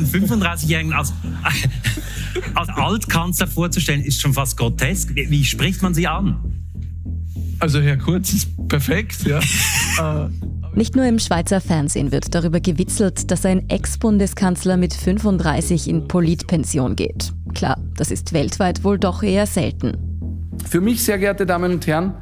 einen 35-Jährigen als, als Altkanzler vorzustellen, ist schon fast grotesk. Wie, wie spricht man sie an? Also Herr Kurz ist perfekt, ja. Äh, Nicht nur im Schweizer Fernsehen wird darüber gewitzelt, dass ein Ex-Bundeskanzler mit 35 in Politpension geht. Klar, das ist weltweit wohl doch eher selten. Für mich, sehr geehrte Damen und Herren,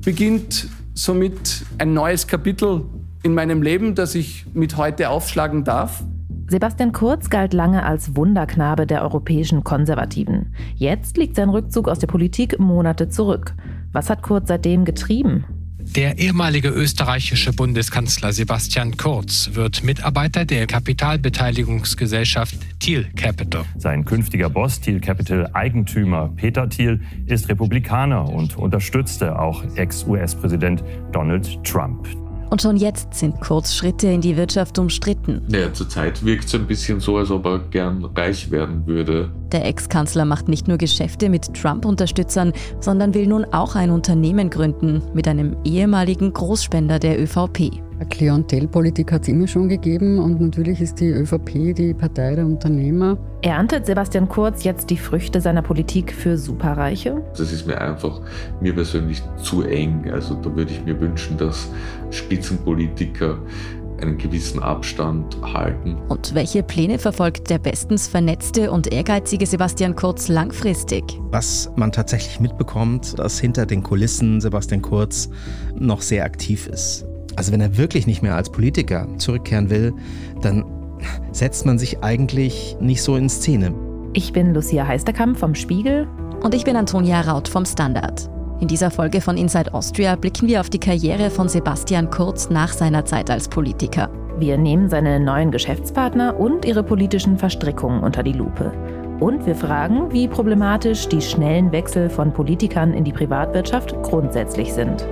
beginnt somit ein neues Kapitel in meinem Leben, das ich mit heute aufschlagen darf. Sebastian Kurz galt lange als Wunderknabe der europäischen Konservativen. Jetzt liegt sein Rückzug aus der Politik Monate zurück. Was hat Kurz seitdem getrieben? Der ehemalige österreichische Bundeskanzler Sebastian Kurz wird Mitarbeiter der Kapitalbeteiligungsgesellschaft Thiel Capital. Sein künftiger Boss, Thiel Capital Eigentümer Peter Thiel, ist Republikaner und unterstützte auch Ex-US-Präsident Donald Trump. Und schon jetzt sind Kurzschritte in die Wirtschaft umstritten. Ja, zurzeit wirkt es ein bisschen so, als ob er gern reich werden würde. Der Ex-Kanzler macht nicht nur Geschäfte mit Trump-Unterstützern, sondern will nun auch ein Unternehmen gründen mit einem ehemaligen Großspender der ÖVP. Klientelpolitik hat es immer schon gegeben und natürlich ist die ÖVP die Partei der Unternehmer. Erntet Sebastian Kurz jetzt die Früchte seiner Politik für Superreiche? Das ist mir einfach mir persönlich zu eng. Also da würde ich mir wünschen, dass Spitzenpolitiker einen gewissen Abstand halten. Und welche Pläne verfolgt der bestens vernetzte und ehrgeizige Sebastian Kurz langfristig? Was man tatsächlich mitbekommt, dass hinter den Kulissen Sebastian Kurz noch sehr aktiv ist. Also wenn er wirklich nicht mehr als Politiker zurückkehren will, dann setzt man sich eigentlich nicht so in Szene. Ich bin Lucia Heisterkamp vom Spiegel. Und ich bin Antonia Raut vom Standard. In dieser Folge von Inside Austria blicken wir auf die Karriere von Sebastian Kurz nach seiner Zeit als Politiker. Wir nehmen seine neuen Geschäftspartner und ihre politischen Verstrickungen unter die Lupe. Und wir fragen, wie problematisch die schnellen Wechsel von Politikern in die Privatwirtschaft grundsätzlich sind.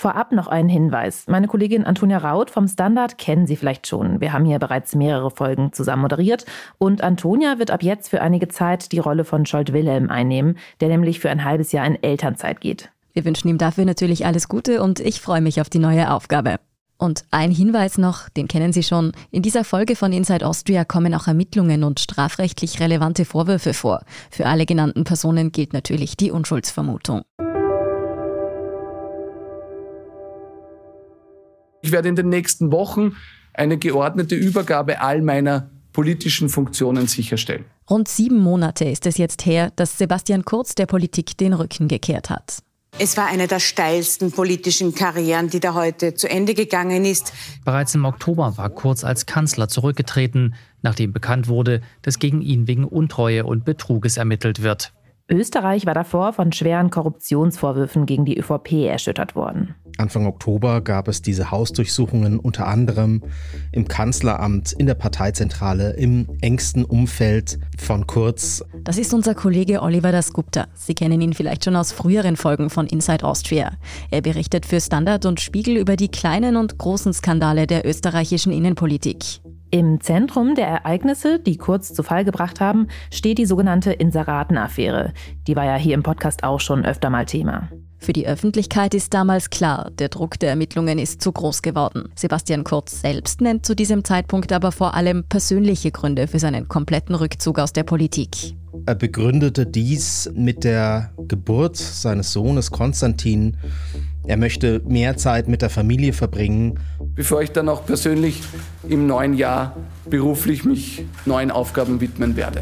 Vorab noch ein Hinweis. Meine Kollegin Antonia Raut vom Standard kennen Sie vielleicht schon. Wir haben hier bereits mehrere Folgen zusammen moderiert. Und Antonia wird ab jetzt für einige Zeit die Rolle von Scholt Wilhelm einnehmen, der nämlich für ein halbes Jahr in Elternzeit geht. Wir wünschen ihm dafür natürlich alles Gute und ich freue mich auf die neue Aufgabe. Und ein Hinweis noch, den kennen Sie schon. In dieser Folge von Inside Austria kommen auch Ermittlungen und strafrechtlich relevante Vorwürfe vor. Für alle genannten Personen gilt natürlich die Unschuldsvermutung. Ich werde in den nächsten Wochen eine geordnete Übergabe all meiner politischen Funktionen sicherstellen. Rund sieben Monate ist es jetzt her, dass Sebastian Kurz der Politik den Rücken gekehrt hat. Es war eine der steilsten politischen Karrieren, die da heute zu Ende gegangen ist. Bereits im Oktober war Kurz als Kanzler zurückgetreten, nachdem bekannt wurde, dass gegen ihn wegen Untreue und Betruges ermittelt wird. Österreich war davor von schweren Korruptionsvorwürfen gegen die ÖVP erschüttert worden. Anfang Oktober gab es diese Hausdurchsuchungen unter anderem im Kanzleramt, in der Parteizentrale, im engsten Umfeld von Kurz. Das ist unser Kollege Oliver Dasgupta. Sie kennen ihn vielleicht schon aus früheren Folgen von Inside Austria. Er berichtet für Standard und Spiegel über die kleinen und großen Skandale der österreichischen Innenpolitik. Im Zentrum der Ereignisse, die Kurz zu Fall gebracht haben, steht die sogenannte Inseratenaffäre. Die war ja hier im Podcast auch schon öfter mal Thema. Für die Öffentlichkeit ist damals klar, der Druck der Ermittlungen ist zu groß geworden. Sebastian Kurz selbst nennt zu diesem Zeitpunkt aber vor allem persönliche Gründe für seinen kompletten Rückzug aus der Politik. Er begründete dies mit der Geburt seines Sohnes Konstantin. Er möchte mehr Zeit mit der Familie verbringen. Bevor ich dann auch persönlich im neuen Jahr beruflich mich neuen Aufgaben widmen werde.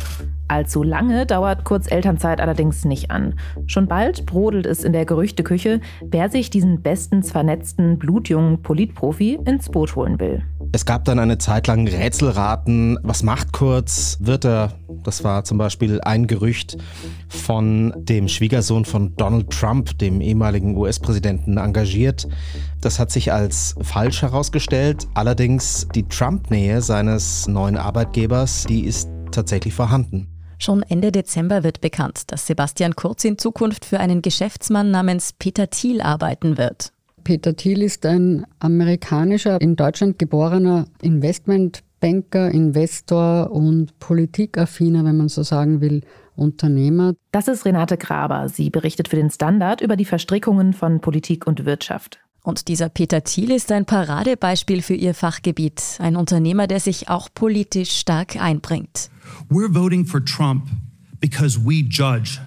Allzu lange dauert Kurz Elternzeit allerdings nicht an. Schon bald brodelt es in der Gerüchteküche, wer sich diesen bestens vernetzten, blutjungen Politprofi ins Boot holen will. Es gab dann eine Zeit lang Rätselraten. Was macht Kurz? Wird er, das war zum Beispiel ein Gerücht, von dem Schwiegersohn von Donald Trump, dem ehemaligen US-Präsidenten, engagiert? Das hat sich als falsch herausgestellt. Allerdings die Trump-Nähe seines neuen Arbeitgebers, die ist tatsächlich vorhanden. Schon Ende Dezember wird bekannt, dass Sebastian Kurz in Zukunft für einen Geschäftsmann namens Peter Thiel arbeiten wird. Peter Thiel ist ein amerikanischer, in Deutschland geborener Investment Banker, Investor und politikaffiner, wenn man so sagen will, Unternehmer. Das ist Renate Graber. Sie berichtet für den Standard über die Verstrickungen von Politik und Wirtschaft. Und dieser Peter Thiel ist ein Paradebeispiel für ihr Fachgebiet. Ein Unternehmer, der sich auch politisch stark einbringt. We're voting for Trump because we judge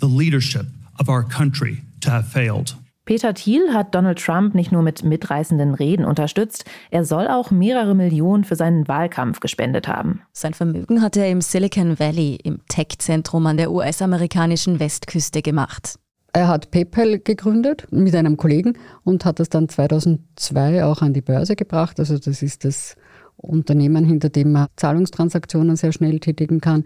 the leadership of our country to have failed. Peter Thiel hat Donald Trump nicht nur mit mitreißenden Reden unterstützt, er soll auch mehrere Millionen für seinen Wahlkampf gespendet haben. Sein Vermögen hat er im Silicon Valley, im Tech-Zentrum an der US-amerikanischen Westküste gemacht. Er hat PayPal gegründet mit einem Kollegen und hat das dann 2002 auch an die Börse gebracht. Also das ist das Unternehmen, hinter dem man Zahlungstransaktionen sehr schnell tätigen kann.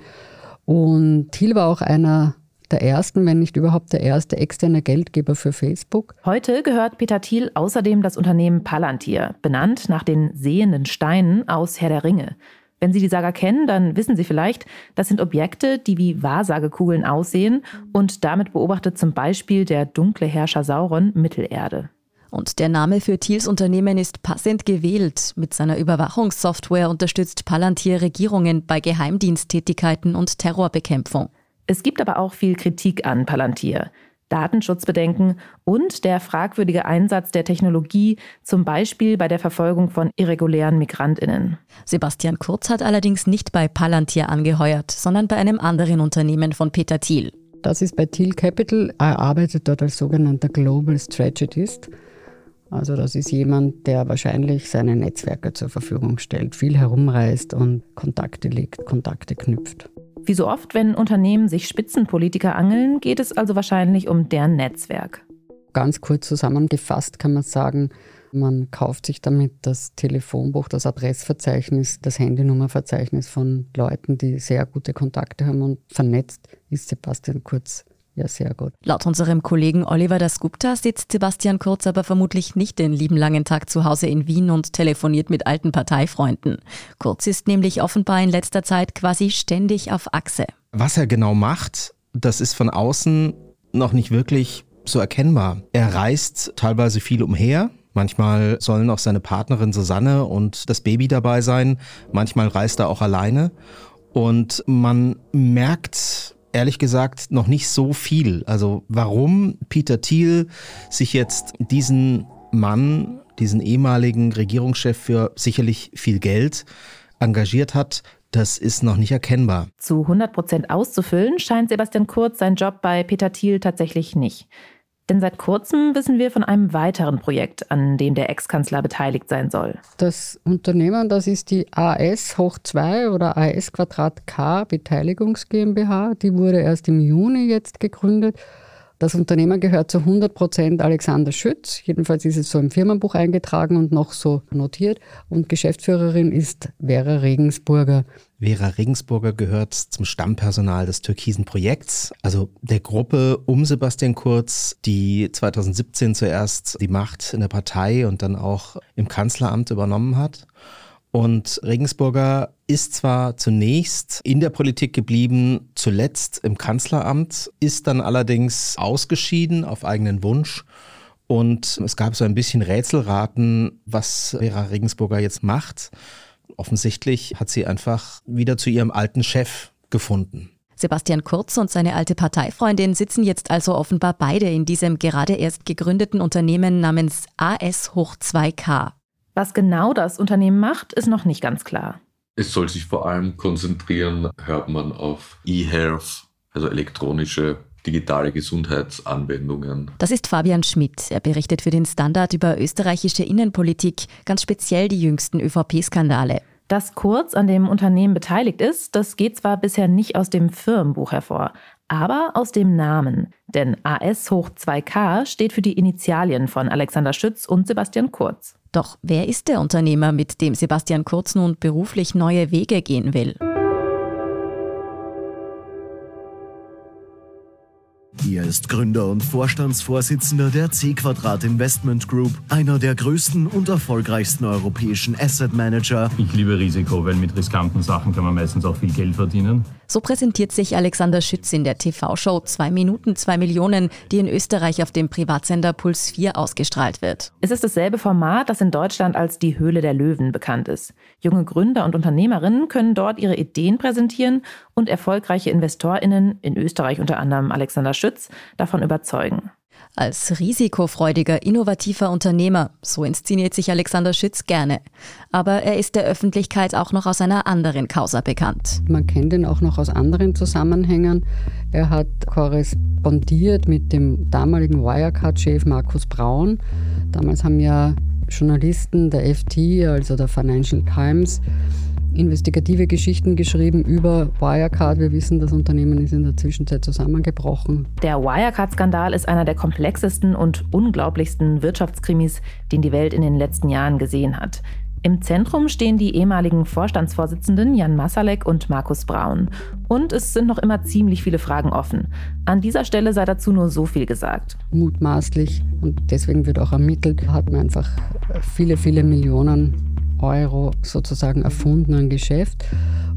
Und Thiel war auch einer der ersten, wenn nicht überhaupt der erste externe Geldgeber für Facebook. Heute gehört Peter Thiel außerdem das Unternehmen Palantir, benannt nach den sehenden Steinen aus Herr der Ringe. Wenn Sie die Saga kennen, dann wissen Sie vielleicht, das sind Objekte, die wie Wahrsagekugeln aussehen und damit beobachtet zum Beispiel der dunkle Herrscher Sauron Mittelerde. Und der Name für Thiels Unternehmen ist passend gewählt. Mit seiner Überwachungssoftware unterstützt Palantir Regierungen bei Geheimdiensttätigkeiten und Terrorbekämpfung. Es gibt aber auch viel Kritik an Palantir. Datenschutzbedenken und der fragwürdige Einsatz der Technologie, zum Beispiel bei der Verfolgung von irregulären Migrantinnen. Sebastian Kurz hat allerdings nicht bei Palantir angeheuert, sondern bei einem anderen Unternehmen von Peter Thiel. Das ist bei Thiel Capital. Er arbeitet dort als sogenannter Global Strategist. Also das ist jemand, der wahrscheinlich seine Netzwerke zur Verfügung stellt, viel herumreist und Kontakte legt, Kontakte knüpft. Wie so oft, wenn Unternehmen sich Spitzenpolitiker angeln, geht es also wahrscheinlich um deren Netzwerk. Ganz kurz zusammengefasst kann man sagen, man kauft sich damit das Telefonbuch, das Adressverzeichnis, das Handynummerverzeichnis von Leuten, die sehr gute Kontakte haben und vernetzt ist Sebastian Kurz ja, sehr gut. Laut unserem Kollegen Oliver Dasgupta sitzt Sebastian Kurz aber vermutlich nicht den lieben langen Tag zu Hause in Wien und telefoniert mit alten Parteifreunden. Kurz ist nämlich offenbar in letzter Zeit quasi ständig auf Achse. Was er genau macht, das ist von außen noch nicht wirklich so erkennbar. Er reist teilweise viel umher. Manchmal sollen auch seine Partnerin Susanne und das Baby dabei sein. Manchmal reist er auch alleine. Und man merkt ehrlich gesagt noch nicht so viel. Also warum Peter Thiel sich jetzt diesen Mann, diesen ehemaligen Regierungschef für sicherlich viel Geld engagiert hat, das ist noch nicht erkennbar. Zu 100 Prozent auszufüllen scheint Sebastian Kurz seinen Job bei Peter Thiel tatsächlich nicht. Denn seit kurzem wissen wir von einem weiteren Projekt, an dem der Ex-Kanzler beteiligt sein soll. Das Unternehmen, das ist die AS hoch 2 oder AS Quadrat K Beteiligungs GmbH. Die wurde erst im Juni jetzt gegründet das Unternehmen gehört zu 100 Prozent Alexander Schütz. Jedenfalls ist es so im Firmenbuch eingetragen und noch so notiert. Und Geschäftsführerin ist Vera Regensburger. Vera Regensburger gehört zum Stammpersonal des Türkisen Projekts, also der Gruppe um Sebastian Kurz, die 2017 zuerst die Macht in der Partei und dann auch im Kanzleramt übernommen hat. Und Regensburger ist zwar zunächst in der Politik geblieben, zuletzt im Kanzleramt, ist dann allerdings ausgeschieden auf eigenen Wunsch. Und es gab so ein bisschen Rätselraten, was Vera Regensburger jetzt macht. Offensichtlich hat sie einfach wieder zu ihrem alten Chef gefunden. Sebastian Kurz und seine alte Parteifreundin sitzen jetzt also offenbar beide in diesem gerade erst gegründeten Unternehmen namens AS Hoch 2K. Was genau das Unternehmen macht, ist noch nicht ganz klar. Es soll sich vor allem konzentrieren, hört man auf E-Health, also elektronische digitale Gesundheitsanwendungen. Das ist Fabian Schmidt. Er berichtet für den Standard über österreichische Innenpolitik, ganz speziell die jüngsten ÖVP-Skandale. Dass Kurz an dem Unternehmen beteiligt ist, das geht zwar bisher nicht aus dem Firmenbuch hervor, aber aus dem Namen. Denn AS hoch 2K steht für die Initialien von Alexander Schütz und Sebastian Kurz. Doch wer ist der Unternehmer, mit dem Sebastian Kurz nun beruflich neue Wege gehen will? Hier ist Gründer und Vorstandsvorsitzender der C-Quadrat Investment Group, einer der größten und erfolgreichsten europäischen Asset Manager. Ich liebe Risiko, weil mit riskanten Sachen kann man meistens auch viel Geld verdienen. So präsentiert sich Alexander Schütz in der TV-Show 2 Minuten 2 Millionen, die in Österreich auf dem Privatsender Puls 4 ausgestrahlt wird. Es ist dasselbe Format, das in Deutschland als die Höhle der Löwen bekannt ist. Junge Gründer und Unternehmerinnen können dort ihre Ideen präsentieren und erfolgreiche InvestorInnen, in Österreich unter anderem Alexander Schütz, davon überzeugen. Als risikofreudiger, innovativer Unternehmer, so inszeniert sich Alexander Schütz gerne. Aber er ist der Öffentlichkeit auch noch aus einer anderen Causa bekannt. Man kennt ihn auch noch aus anderen Zusammenhängen. Er hat korrespondiert mit dem damaligen Wirecard-Chef Markus Braun. Damals haben ja Journalisten der FT, also der Financial Times, investigative Geschichten geschrieben über Wirecard. Wir wissen, das Unternehmen ist in der Zwischenzeit zusammengebrochen. Der Wirecard-Skandal ist einer der komplexesten und unglaublichsten Wirtschaftskrimis, den die Welt in den letzten Jahren gesehen hat. Im Zentrum stehen die ehemaligen Vorstandsvorsitzenden Jan Masalek und Markus Braun. Und es sind noch immer ziemlich viele Fragen offen. An dieser Stelle sei dazu nur so viel gesagt. Mutmaßlich, und deswegen wird auch ermittelt, hat man einfach viele, viele Millionen Euro sozusagen erfunden an Geschäft.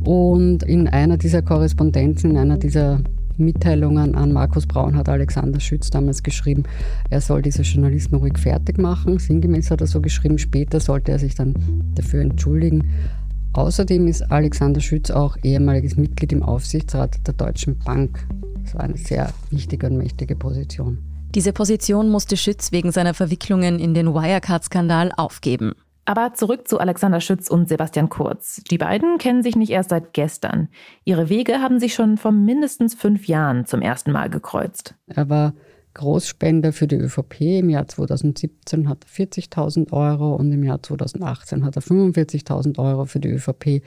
Und in einer dieser Korrespondenzen, in einer dieser Mitteilungen an Markus Braun hat Alexander Schütz damals geschrieben, er soll diese Journalisten ruhig fertig machen. Sinngemäß hat er so geschrieben, später sollte er sich dann dafür entschuldigen. Außerdem ist Alexander Schütz auch ehemaliges Mitglied im Aufsichtsrat der Deutschen Bank. Das war eine sehr wichtige und mächtige Position. Diese Position musste Schütz wegen seiner Verwicklungen in den Wirecard-Skandal aufgeben. Aber zurück zu Alexander Schütz und Sebastian Kurz. Die beiden kennen sich nicht erst seit gestern. Ihre Wege haben sich schon vor mindestens fünf Jahren zum ersten Mal gekreuzt. Er war Großspender für die ÖVP. Im Jahr 2017 hat er 40.000 Euro und im Jahr 2018 hat er 45.000 Euro für die ÖVP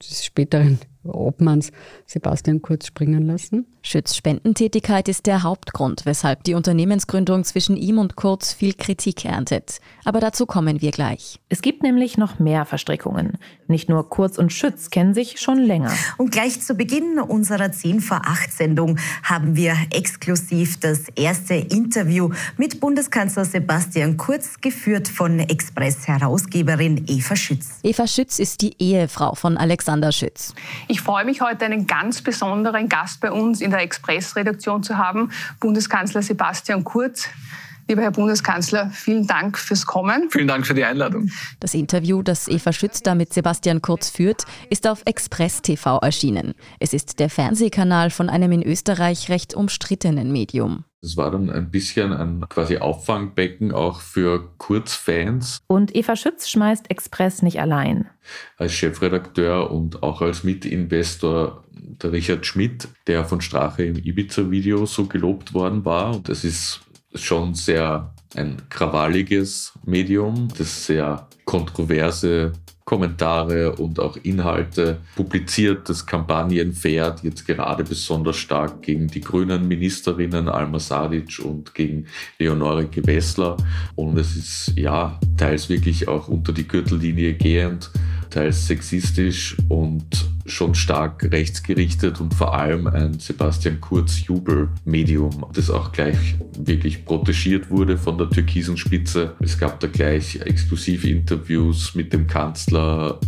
des späteren Obmanns Sebastian Kurz springen lassen. Schütz Spendentätigkeit ist der Hauptgrund, weshalb die Unternehmensgründung zwischen ihm und Kurz viel Kritik erntet. Aber dazu kommen wir gleich. Es gibt nämlich noch mehr Verstrickungen. Nicht nur Kurz und Schütz kennen sich schon länger. Und gleich zu Beginn unserer 10 vor 8 Sendung haben wir exklusiv das erste Interview mit Bundeskanzler Sebastian Kurz, geführt von Express-Herausgeberin Eva Schütz. Eva Schütz ist die Ehefrau von Alexander Schütz. Ich freue mich heute, einen ganz besonderen Gast bei uns in der Express-Redaktion zu haben, Bundeskanzler Sebastian Kurz. Lieber Herr Bundeskanzler, vielen Dank fürs Kommen. Vielen Dank für die Einladung. Das Interview, das Eva Schütz da mit Sebastian Kurz führt, ist auf Express TV erschienen. Es ist der Fernsehkanal von einem in Österreich recht umstrittenen Medium. Das war dann ein bisschen ein quasi Auffangbecken auch für Kurzfans. Und Eva Schütz schmeißt Express nicht allein. Als Chefredakteur und auch als Mitinvestor der Richard Schmidt, der von Strache im Ibiza-Video so gelobt worden war. Und das ist schon sehr ein krawalliges Medium, das sehr kontroverse Kommentare und auch Inhalte publiziert, das Kampagnen fährt, jetzt gerade besonders stark gegen die grünen Ministerinnen Alma Sadic und gegen Leonore Gewessler. Und es ist ja teils wirklich auch unter die Gürtellinie gehend, teils sexistisch und schon stark rechtsgerichtet und vor allem ein Sebastian Kurz Jubelmedium, das auch gleich wirklich protegiert wurde von der türkisen Spitze. Es gab da gleich exklusive Interviews mit dem Kanzler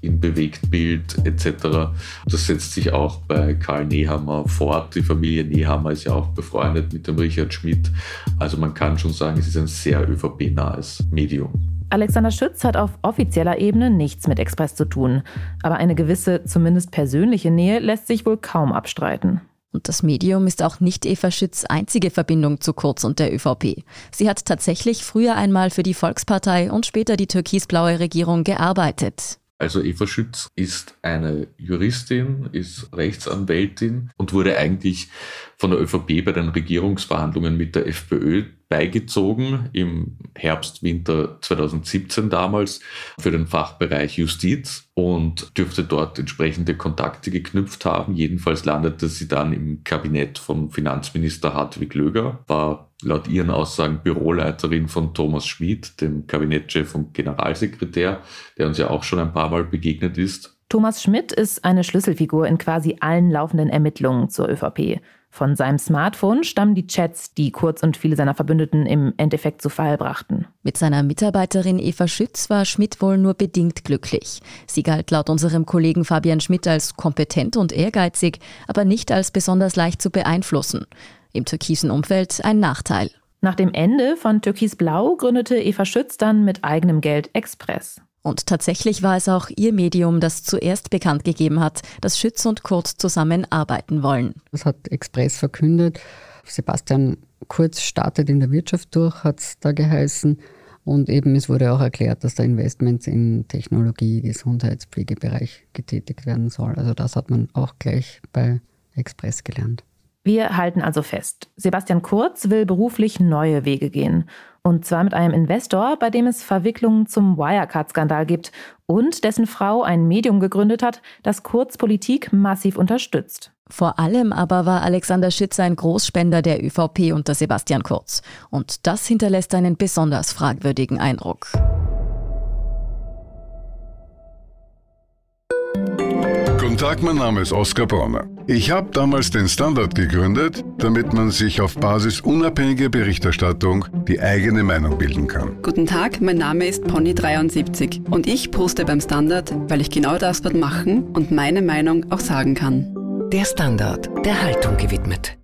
in Bewegtbild etc. Das setzt sich auch bei Karl Nehammer fort. Die Familie Nehammer ist ja auch befreundet mit dem Richard Schmidt. Also man kann schon sagen, es ist ein sehr ÖVP-nahes Medium. Alexander Schütz hat auf offizieller Ebene nichts mit Express zu tun, aber eine gewisse, zumindest persönliche Nähe lässt sich wohl kaum abstreiten. Und das Medium ist auch nicht Eva Schütz einzige Verbindung zu Kurz und der ÖVP. Sie hat tatsächlich früher einmal für die Volkspartei und später die türkisblaue Regierung gearbeitet. Also Eva Schütz ist eine Juristin, ist Rechtsanwältin und wurde eigentlich von der ÖVP bei den Regierungsverhandlungen mit der FPÖ beigezogen im Herbst, Winter 2017 damals für den Fachbereich Justiz und dürfte dort entsprechende Kontakte geknüpft haben. Jedenfalls landete sie dann im Kabinett von Finanzminister Hartwig Löger, war laut ihren Aussagen Büroleiterin von Thomas Schmid, dem Kabinettchef und Generalsekretär, der uns ja auch schon ein paar Mal begegnet ist. Thomas Schmidt ist eine Schlüsselfigur in quasi allen laufenden Ermittlungen zur ÖVP. Von seinem Smartphone stammen die Chats, die Kurz und viele seiner Verbündeten im Endeffekt zu Fall brachten. Mit seiner Mitarbeiterin Eva Schütz war Schmidt wohl nur bedingt glücklich. Sie galt laut unserem Kollegen Fabian Schmidt als kompetent und ehrgeizig, aber nicht als besonders leicht zu beeinflussen. Im türkisen Umfeld ein Nachteil. Nach dem Ende von Türkis Blau gründete Eva Schütz dann mit eigenem Geld Express. Und tatsächlich war es auch ihr Medium, das zuerst bekannt gegeben hat, dass Schütz und Kurz zusammenarbeiten wollen. Das hat Express verkündet. Sebastian Kurz startet in der Wirtschaft durch, hat es da geheißen. Und eben es wurde auch erklärt, dass da Investments in Technologie, Gesundheitspflegebereich getätigt werden soll. Also das hat man auch gleich bei Express gelernt. Wir halten also fest, Sebastian Kurz will beruflich neue Wege gehen. Und zwar mit einem Investor, bei dem es Verwicklungen zum Wirecard-Skandal gibt und dessen Frau ein Medium gegründet hat, das Kurz Politik massiv unterstützt. Vor allem aber war Alexander Schütz ein Großspender der ÖVP unter Sebastian Kurz. Und das hinterlässt einen besonders fragwürdigen Eindruck. Guten Tag, mein Name ist Oskar Bronner. Ich habe damals den Standard gegründet, damit man sich auf Basis unabhängiger Berichterstattung die eigene Meinung bilden kann. Guten Tag, mein Name ist Pony73 und ich poste beim Standard, weil ich genau das dort machen und meine Meinung auch sagen kann. Der Standard, der Haltung gewidmet.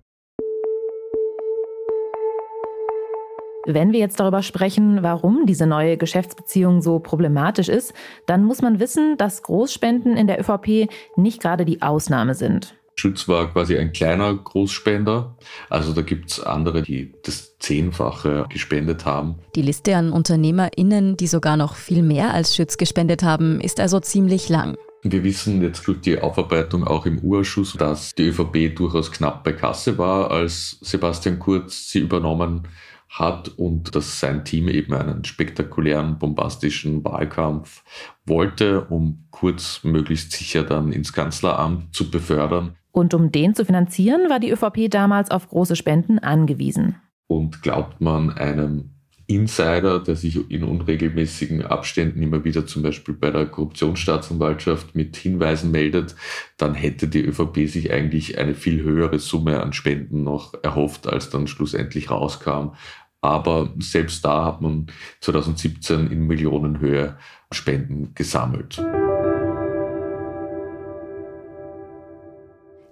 Wenn wir jetzt darüber sprechen, warum diese neue Geschäftsbeziehung so problematisch ist, dann muss man wissen, dass Großspenden in der ÖVP nicht gerade die Ausnahme sind. Schütz war quasi ein kleiner Großspender. Also da gibt es andere, die das Zehnfache gespendet haben. Die Liste an UnternehmerInnen, die sogar noch viel mehr als Schütz gespendet haben, ist also ziemlich lang. Wir wissen jetzt durch die Aufarbeitung auch im Urschuss, dass die ÖVP durchaus knapp bei Kasse war, als Sebastian Kurz sie übernommen hat und dass sein Team eben einen spektakulären, bombastischen Wahlkampf wollte, um Kurz möglichst sicher dann ins Kanzleramt zu befördern. Und um den zu finanzieren, war die ÖVP damals auf große Spenden angewiesen. Und glaubt man einem Insider, der sich in unregelmäßigen Abständen immer wieder zum Beispiel bei der Korruptionsstaatsanwaltschaft mit Hinweisen meldet, dann hätte die ÖVP sich eigentlich eine viel höhere Summe an Spenden noch erhofft, als dann schlussendlich rauskam. Aber selbst da hat man 2017 in Millionenhöhe Spenden gesammelt.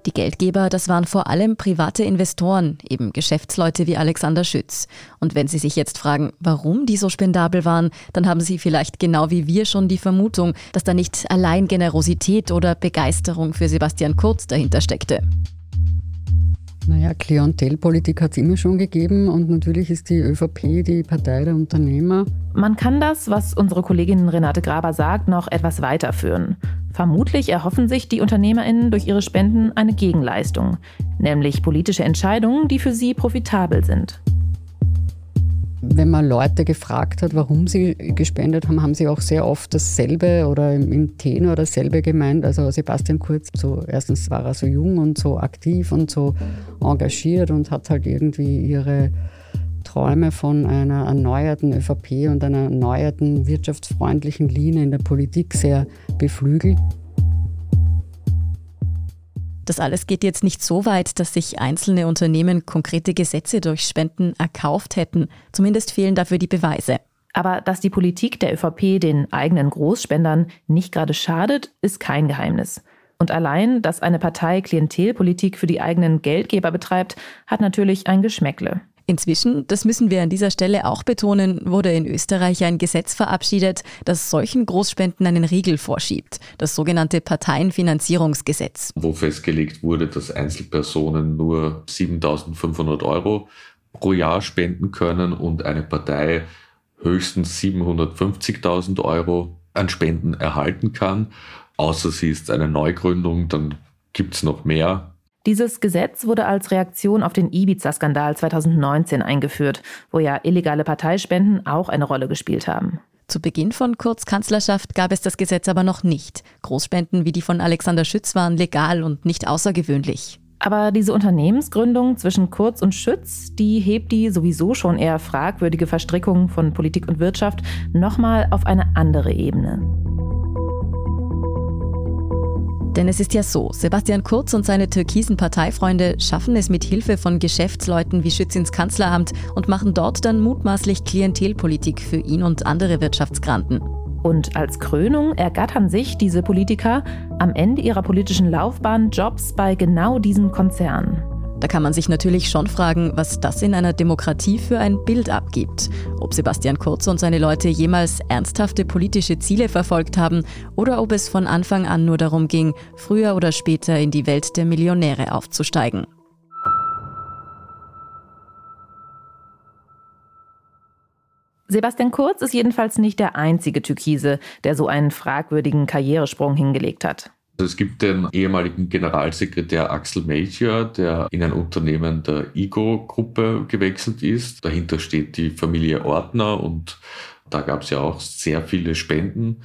Die Geldgeber, das waren vor allem private Investoren, eben Geschäftsleute wie Alexander Schütz. Und wenn Sie sich jetzt fragen, warum die so spendabel waren, dann haben Sie vielleicht genau wie wir schon die Vermutung, dass da nicht allein Generosität oder Begeisterung für Sebastian Kurz dahinter steckte. Naja, Klientelpolitik hat es immer schon gegeben und natürlich ist die ÖVP die Partei der Unternehmer. Man kann das, was unsere Kollegin Renate Graber sagt, noch etwas weiterführen. Vermutlich erhoffen sich die UnternehmerInnen durch ihre Spenden eine Gegenleistung, nämlich politische Entscheidungen, die für sie profitabel sind. Wenn man Leute gefragt hat, warum sie gespendet haben, haben sie auch sehr oft dasselbe oder im Tenor dasselbe gemeint. Also Sebastian Kurz, so erstens war er so jung und so aktiv und so engagiert und hat halt irgendwie ihre Träume von einer erneuerten ÖVP und einer erneuerten wirtschaftsfreundlichen Linie in der Politik sehr beflügelt. Das alles geht jetzt nicht so weit, dass sich einzelne Unternehmen konkrete Gesetze durch Spenden erkauft hätten. Zumindest fehlen dafür die Beweise. Aber dass die Politik der ÖVP den eigenen Großspendern nicht gerade schadet, ist kein Geheimnis. Und allein, dass eine Partei Klientelpolitik für die eigenen Geldgeber betreibt, hat natürlich ein Geschmäckle. Inzwischen, das müssen wir an dieser Stelle auch betonen, wurde in Österreich ein Gesetz verabschiedet, das solchen Großspenden einen Riegel vorschiebt, das sogenannte Parteienfinanzierungsgesetz. Wo festgelegt wurde, dass Einzelpersonen nur 7500 Euro pro Jahr spenden können und eine Partei höchstens 750.000 Euro an Spenden erhalten kann. Außer sie ist eine Neugründung, dann gibt es noch mehr dieses Gesetz wurde als Reaktion auf den Ibiza-Skandal 2019 eingeführt, wo ja illegale Parteispenden auch eine Rolle gespielt haben. Zu Beginn von Kurz Kanzlerschaft gab es das Gesetz aber noch nicht. Großspenden wie die von Alexander Schütz waren legal und nicht außergewöhnlich. Aber diese Unternehmensgründung zwischen Kurz und Schütz, die hebt die sowieso schon eher fragwürdige Verstrickung von Politik und Wirtschaft nochmal auf eine andere Ebene. Denn es ist ja so, Sebastian Kurz und seine türkisen Parteifreunde schaffen es mit Hilfe von Geschäftsleuten wie Schütz ins Kanzleramt und machen dort dann mutmaßlich Klientelpolitik für ihn und andere Wirtschaftsgranten. Und als Krönung ergattern sich diese Politiker am Ende ihrer politischen Laufbahn Jobs bei genau diesem Konzern. Da kann man sich natürlich schon fragen, was das in einer Demokratie für ein Bild abgibt. Ob Sebastian Kurz und seine Leute jemals ernsthafte politische Ziele verfolgt haben oder ob es von Anfang an nur darum ging, früher oder später in die Welt der Millionäre aufzusteigen. Sebastian Kurz ist jedenfalls nicht der einzige Türkise, der so einen fragwürdigen Karrieresprung hingelegt hat. Also es gibt den ehemaligen Generalsekretär Axel Melchior, der in ein Unternehmen der IGO-Gruppe gewechselt ist. Dahinter steht die Familie Ortner und da gab es ja auch sehr viele Spenden.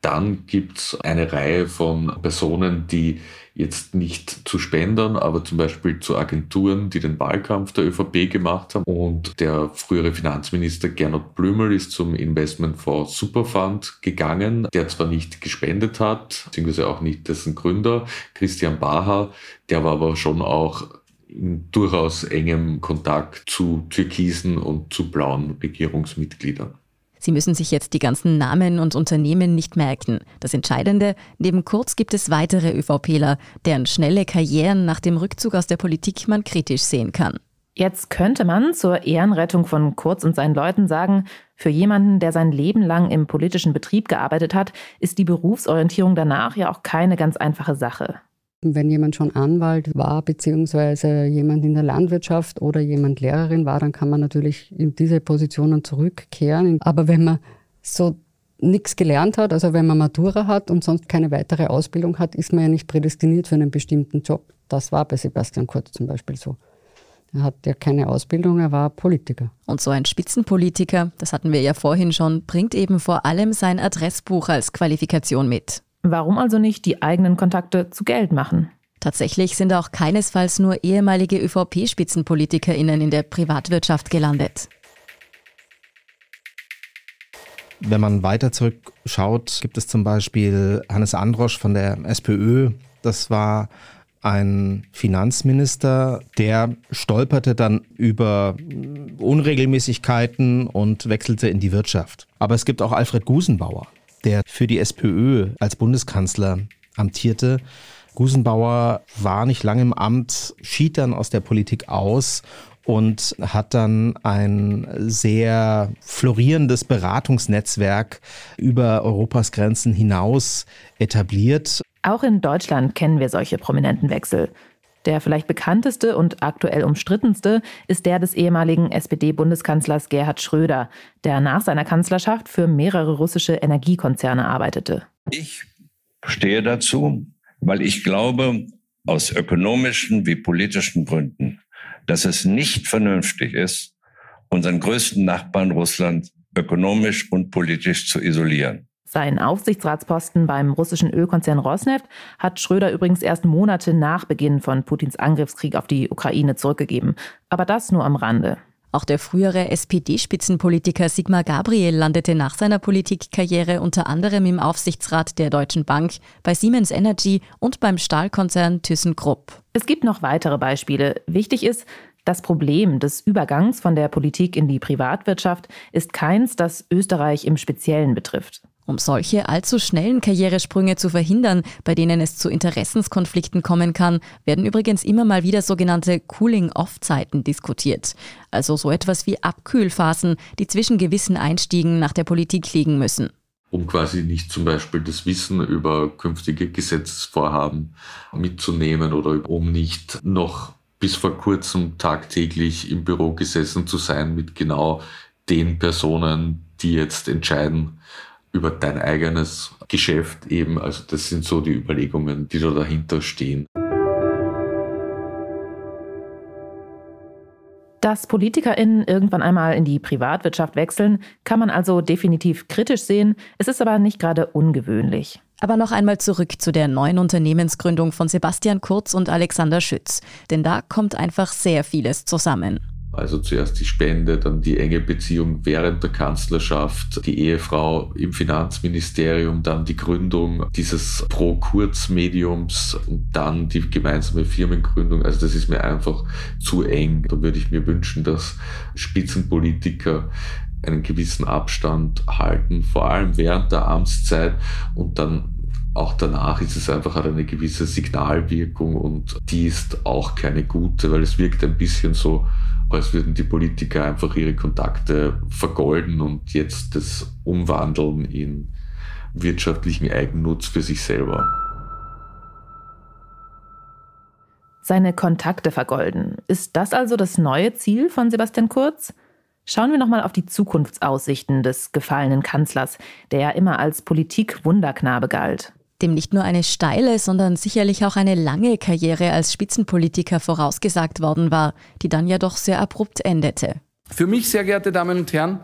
Dann gibt es eine Reihe von Personen, die jetzt nicht zu Spendern, aber zum Beispiel zu Agenturen, die den Wahlkampf der ÖVP gemacht haben. Und der frühere Finanzminister Gernot Blümel ist zum Investmentfonds Superfund gegangen, der zwar nicht gespendet hat, beziehungsweise auch nicht dessen Gründer, Christian Baha, der war aber schon auch in durchaus engem Kontakt zu türkisen und zu blauen Regierungsmitgliedern. Sie müssen sich jetzt die ganzen Namen und Unternehmen nicht merken. Das Entscheidende, neben Kurz gibt es weitere ÖVPler, deren schnelle Karrieren nach dem Rückzug aus der Politik man kritisch sehen kann. Jetzt könnte man zur Ehrenrettung von Kurz und seinen Leuten sagen, für jemanden, der sein Leben lang im politischen Betrieb gearbeitet hat, ist die Berufsorientierung danach ja auch keine ganz einfache Sache. Wenn jemand schon Anwalt war, beziehungsweise jemand in der Landwirtschaft oder jemand Lehrerin war, dann kann man natürlich in diese Positionen zurückkehren. Aber wenn man so nichts gelernt hat, also wenn man Matura hat und sonst keine weitere Ausbildung hat, ist man ja nicht prädestiniert für einen bestimmten Job. Das war bei Sebastian Kurz zum Beispiel so. Er hat ja keine Ausbildung, er war Politiker. Und so ein Spitzenpolitiker, das hatten wir ja vorhin schon, bringt eben vor allem sein Adressbuch als Qualifikation mit. Warum also nicht die eigenen Kontakte zu Geld machen? Tatsächlich sind auch keinesfalls nur ehemalige ÖVP-SpitzenpolitikerInnen in der Privatwirtschaft gelandet. Wenn man weiter zurückschaut, gibt es zum Beispiel Hannes Androsch von der SPÖ. Das war ein Finanzminister, der stolperte dann über Unregelmäßigkeiten und wechselte in die Wirtschaft. Aber es gibt auch Alfred Gusenbauer der für die SPÖ als Bundeskanzler amtierte. Gusenbauer war nicht lange im Amt, schied dann aus der Politik aus und hat dann ein sehr florierendes Beratungsnetzwerk über Europas Grenzen hinaus etabliert. Auch in Deutschland kennen wir solche prominenten Wechsel. Der vielleicht bekannteste und aktuell umstrittenste ist der des ehemaligen SPD-Bundeskanzlers Gerhard Schröder, der nach seiner Kanzlerschaft für mehrere russische Energiekonzerne arbeitete. Ich stehe dazu, weil ich glaube, aus ökonomischen wie politischen Gründen, dass es nicht vernünftig ist, unseren größten Nachbarn Russland ökonomisch und politisch zu isolieren. Sein Aufsichtsratsposten beim russischen Ölkonzern Rosneft hat Schröder übrigens erst Monate nach Beginn von Putins Angriffskrieg auf die Ukraine zurückgegeben. Aber das nur am Rande. Auch der frühere SPD-Spitzenpolitiker Sigmar Gabriel landete nach seiner Politikkarriere unter anderem im Aufsichtsrat der Deutschen Bank, bei Siemens Energy und beim Stahlkonzern ThyssenKrupp. Es gibt noch weitere Beispiele. Wichtig ist, das Problem des Übergangs von der Politik in die Privatwirtschaft ist keins, das Österreich im Speziellen betrifft. Um solche allzu schnellen Karrieresprünge zu verhindern, bei denen es zu Interessenskonflikten kommen kann, werden übrigens immer mal wieder sogenannte Cooling-off-Zeiten diskutiert. Also so etwas wie Abkühlphasen, die zwischen gewissen Einstiegen nach der Politik liegen müssen um quasi nicht zum Beispiel das Wissen über künftige Gesetzesvorhaben mitzunehmen oder um nicht noch bis vor kurzem tagtäglich im Büro gesessen zu sein mit genau den Personen, die jetzt entscheiden, über dein eigenes Geschäft eben. Also das sind so die Überlegungen, die da dahinter stehen. Dass PolitikerInnen irgendwann einmal in die Privatwirtschaft wechseln, kann man also definitiv kritisch sehen. Es ist aber nicht gerade ungewöhnlich. Aber noch einmal zurück zu der neuen Unternehmensgründung von Sebastian Kurz und Alexander Schütz. Denn da kommt einfach sehr vieles zusammen. Also zuerst die Spende, dann die enge Beziehung während der Kanzlerschaft, die Ehefrau im Finanzministerium, dann die Gründung dieses Pro-Kurz-Mediums und dann die gemeinsame Firmengründung. Also das ist mir einfach zu eng. Da würde ich mir wünschen, dass Spitzenpolitiker einen gewissen Abstand halten, vor allem während der Amtszeit und dann auch danach ist es einfach eine gewisse Signalwirkung und die ist auch keine gute, weil es wirkt ein bisschen so, als würden die Politiker einfach ihre Kontakte vergolden und jetzt das umwandeln in wirtschaftlichen Eigennutz für sich selber. Seine Kontakte vergolden. Ist das also das neue Ziel von Sebastian Kurz? Schauen wir nochmal auf die Zukunftsaussichten des gefallenen Kanzlers, der ja immer als Politik-Wunderknabe galt dem nicht nur eine steile, sondern sicherlich auch eine lange Karriere als Spitzenpolitiker vorausgesagt worden war, die dann ja doch sehr abrupt endete. Für mich, sehr geehrte Damen und Herren,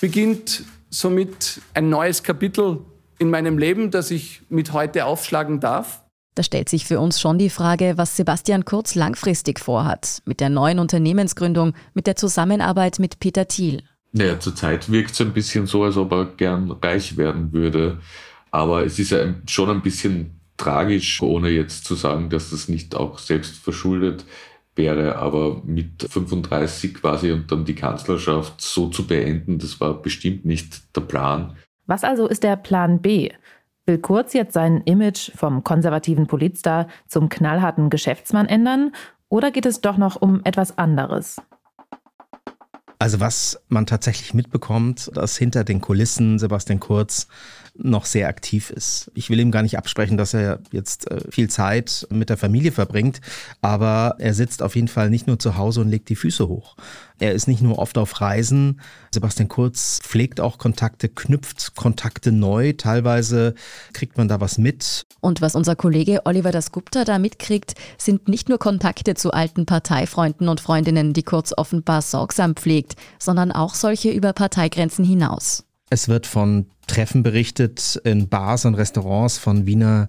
beginnt somit ein neues Kapitel in meinem Leben, das ich mit heute aufschlagen darf. Da stellt sich für uns schon die Frage, was Sebastian Kurz langfristig vorhat, mit der neuen Unternehmensgründung, mit der Zusammenarbeit mit Peter Thiel. Naja, zurzeit wirkt es ein bisschen so, als ob er gern reich werden würde. Aber es ist ja schon ein bisschen tragisch, ohne jetzt zu sagen, dass das nicht auch selbst verschuldet wäre. Aber mit 35 quasi und dann die Kanzlerschaft so zu beenden, das war bestimmt nicht der Plan. Was also ist der Plan B? Will Kurz jetzt sein Image vom konservativen Politstar zum knallharten Geschäftsmann ändern? Oder geht es doch noch um etwas anderes? Also was man tatsächlich mitbekommt, dass hinter den Kulissen Sebastian Kurz noch sehr aktiv ist. Ich will ihm gar nicht absprechen, dass er jetzt äh, viel Zeit mit der Familie verbringt, aber er sitzt auf jeden Fall nicht nur zu Hause und legt die Füße hoch. Er ist nicht nur oft auf Reisen. Sebastian Kurz pflegt auch Kontakte, knüpft Kontakte neu. Teilweise kriegt man da was mit. Und was unser Kollege Oliver Dasgupta da mitkriegt, sind nicht nur Kontakte zu alten Parteifreunden und Freundinnen, die Kurz offenbar sorgsam pflegt, sondern auch solche über Parteigrenzen hinaus. Es wird von Treffen berichtet in Bars und Restaurants von Wiener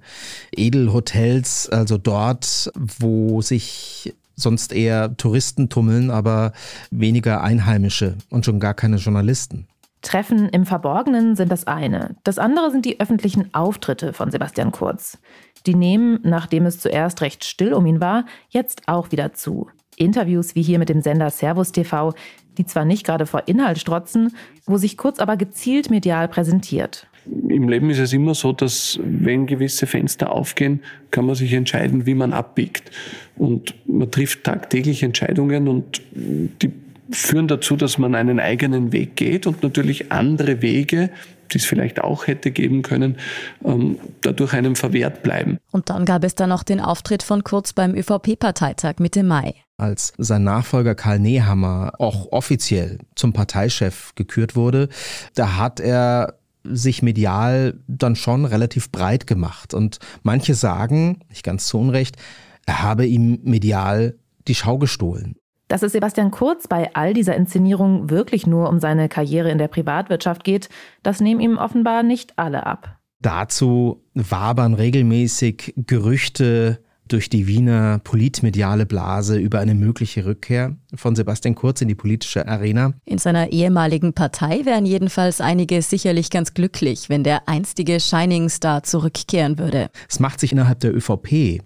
Edelhotels, also dort, wo sich sonst eher Touristen tummeln, aber weniger Einheimische und schon gar keine Journalisten. Treffen im Verborgenen sind das eine. Das andere sind die öffentlichen Auftritte von Sebastian Kurz. Die nehmen, nachdem es zuerst recht still um ihn war, jetzt auch wieder zu. Interviews wie hier mit dem Sender Servus TV, die zwar nicht gerade vor Inhalt strotzen, wo sich Kurz aber gezielt medial präsentiert. Im Leben ist es immer so, dass wenn gewisse Fenster aufgehen, kann man sich entscheiden, wie man abbiegt. Und man trifft tagtäglich Entscheidungen und die führen dazu, dass man einen eigenen Weg geht und natürlich andere Wege, die es vielleicht auch hätte geben können, ähm, dadurch einem verwehrt bleiben. Und dann gab es dann noch den Auftritt von Kurz beim ÖVP-Parteitag Mitte Mai. Als sein Nachfolger Karl Nehammer auch offiziell zum Parteichef gekürt wurde, da hat er sich medial dann schon relativ breit gemacht. Und manche sagen, nicht ganz zu Unrecht, er habe ihm medial die Schau gestohlen. Dass es Sebastian Kurz bei all dieser Inszenierung wirklich nur um seine Karriere in der Privatwirtschaft geht, das nehmen ihm offenbar nicht alle ab. Dazu wabern regelmäßig Gerüchte durch die Wiener politmediale Blase über eine mögliche Rückkehr von Sebastian Kurz in die politische Arena. In seiner ehemaligen Partei wären jedenfalls einige sicherlich ganz glücklich, wenn der einstige Shining Star zurückkehren würde. Es macht sich innerhalb der ÖVP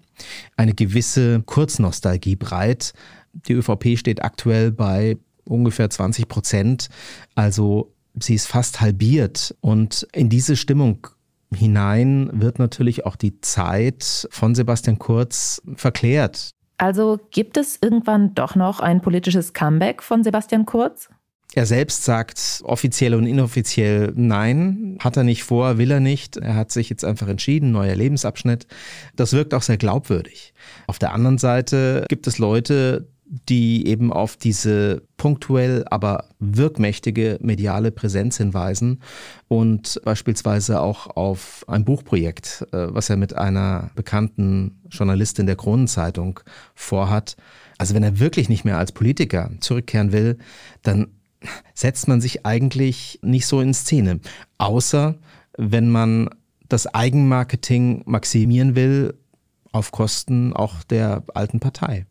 eine gewisse Kurznostalgie breit, die ÖVP steht aktuell bei ungefähr 20 Prozent. Also sie ist fast halbiert. Und in diese Stimmung hinein wird natürlich auch die Zeit von Sebastian Kurz verklärt. Also gibt es irgendwann doch noch ein politisches Comeback von Sebastian Kurz? Er selbst sagt offiziell und inoffiziell nein, hat er nicht vor, will er nicht. Er hat sich jetzt einfach entschieden, neuer Lebensabschnitt. Das wirkt auch sehr glaubwürdig. Auf der anderen Seite gibt es Leute, die eben auf diese punktuell, aber wirkmächtige mediale Präsenz hinweisen und beispielsweise auch auf ein Buchprojekt, äh, was er mit einer bekannten Journalistin der Kronenzeitung vorhat. Also wenn er wirklich nicht mehr als Politiker zurückkehren will, dann setzt man sich eigentlich nicht so in Szene, außer wenn man das Eigenmarketing maximieren will auf Kosten auch der alten Partei.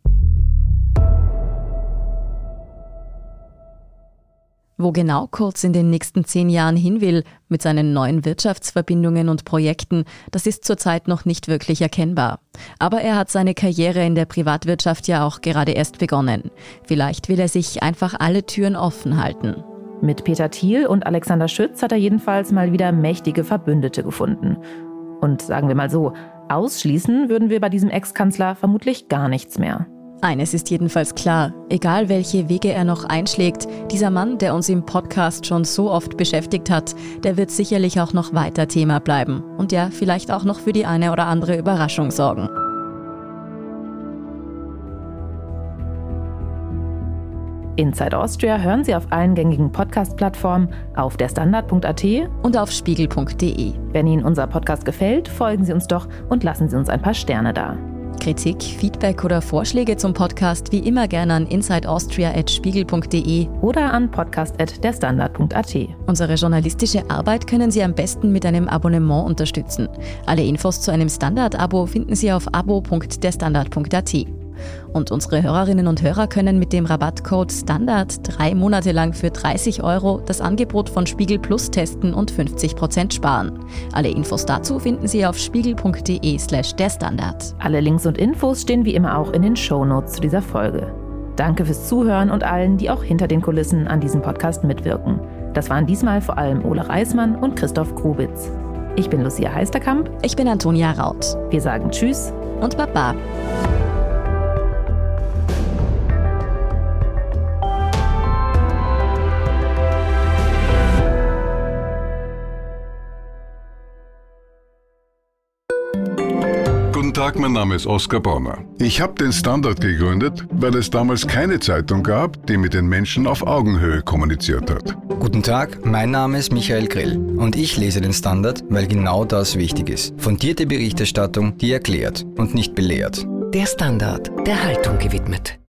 Wo genau Kurz in den nächsten zehn Jahren hin will, mit seinen neuen Wirtschaftsverbindungen und Projekten, das ist zurzeit noch nicht wirklich erkennbar. Aber er hat seine Karriere in der Privatwirtschaft ja auch gerade erst begonnen. Vielleicht will er sich einfach alle Türen offen halten. Mit Peter Thiel und Alexander Schütz hat er jedenfalls mal wieder mächtige Verbündete gefunden. Und sagen wir mal so, ausschließen würden wir bei diesem Ex-Kanzler vermutlich gar nichts mehr. Eines ist jedenfalls klar, egal welche Wege er noch einschlägt, dieser Mann, der uns im Podcast schon so oft beschäftigt hat, der wird sicherlich auch noch weiter Thema bleiben und ja, vielleicht auch noch für die eine oder andere Überraschung sorgen. Inside Austria hören Sie auf allen gängigen Podcast-Plattformen, auf der Standard.at und auf spiegel.de. Wenn Ihnen unser Podcast gefällt, folgen Sie uns doch und lassen Sie uns ein paar Sterne da. Kritik, Feedback oder Vorschläge zum Podcast wie immer gerne an insideaustria.spiegel.de oder an podcast.derstandard.at. Unsere journalistische Arbeit können Sie am besten mit einem Abonnement unterstützen. Alle Infos zu einem Standard-Abo finden Sie auf abo.derstandard.at. Und unsere Hörerinnen und Hörer können mit dem Rabattcode Standard drei Monate lang für 30 Euro das Angebot von Spiegel Plus testen und 50% sparen. Alle Infos dazu finden Sie auf spiegel.de slash der Standard. Alle Links und Infos stehen wie immer auch in den Shownotes zu dieser Folge. Danke fürs Zuhören und allen, die auch hinter den Kulissen an diesem Podcast mitwirken. Das waren diesmal vor allem Ole Reismann und Christoph Grubitz. Ich bin Lucia Heisterkamp. Ich bin Antonia Raut. Wir sagen Tschüss und Baba. Tag, mein Name ist Oskar Bonner. Ich habe den Standard gegründet, weil es damals keine Zeitung gab, die mit den Menschen auf Augenhöhe kommuniziert hat. Guten Tag, mein Name ist Michael Grill und ich lese den Standard, weil genau das wichtig ist. Fundierte Berichterstattung, die erklärt und nicht belehrt. Der Standard, der Haltung gewidmet.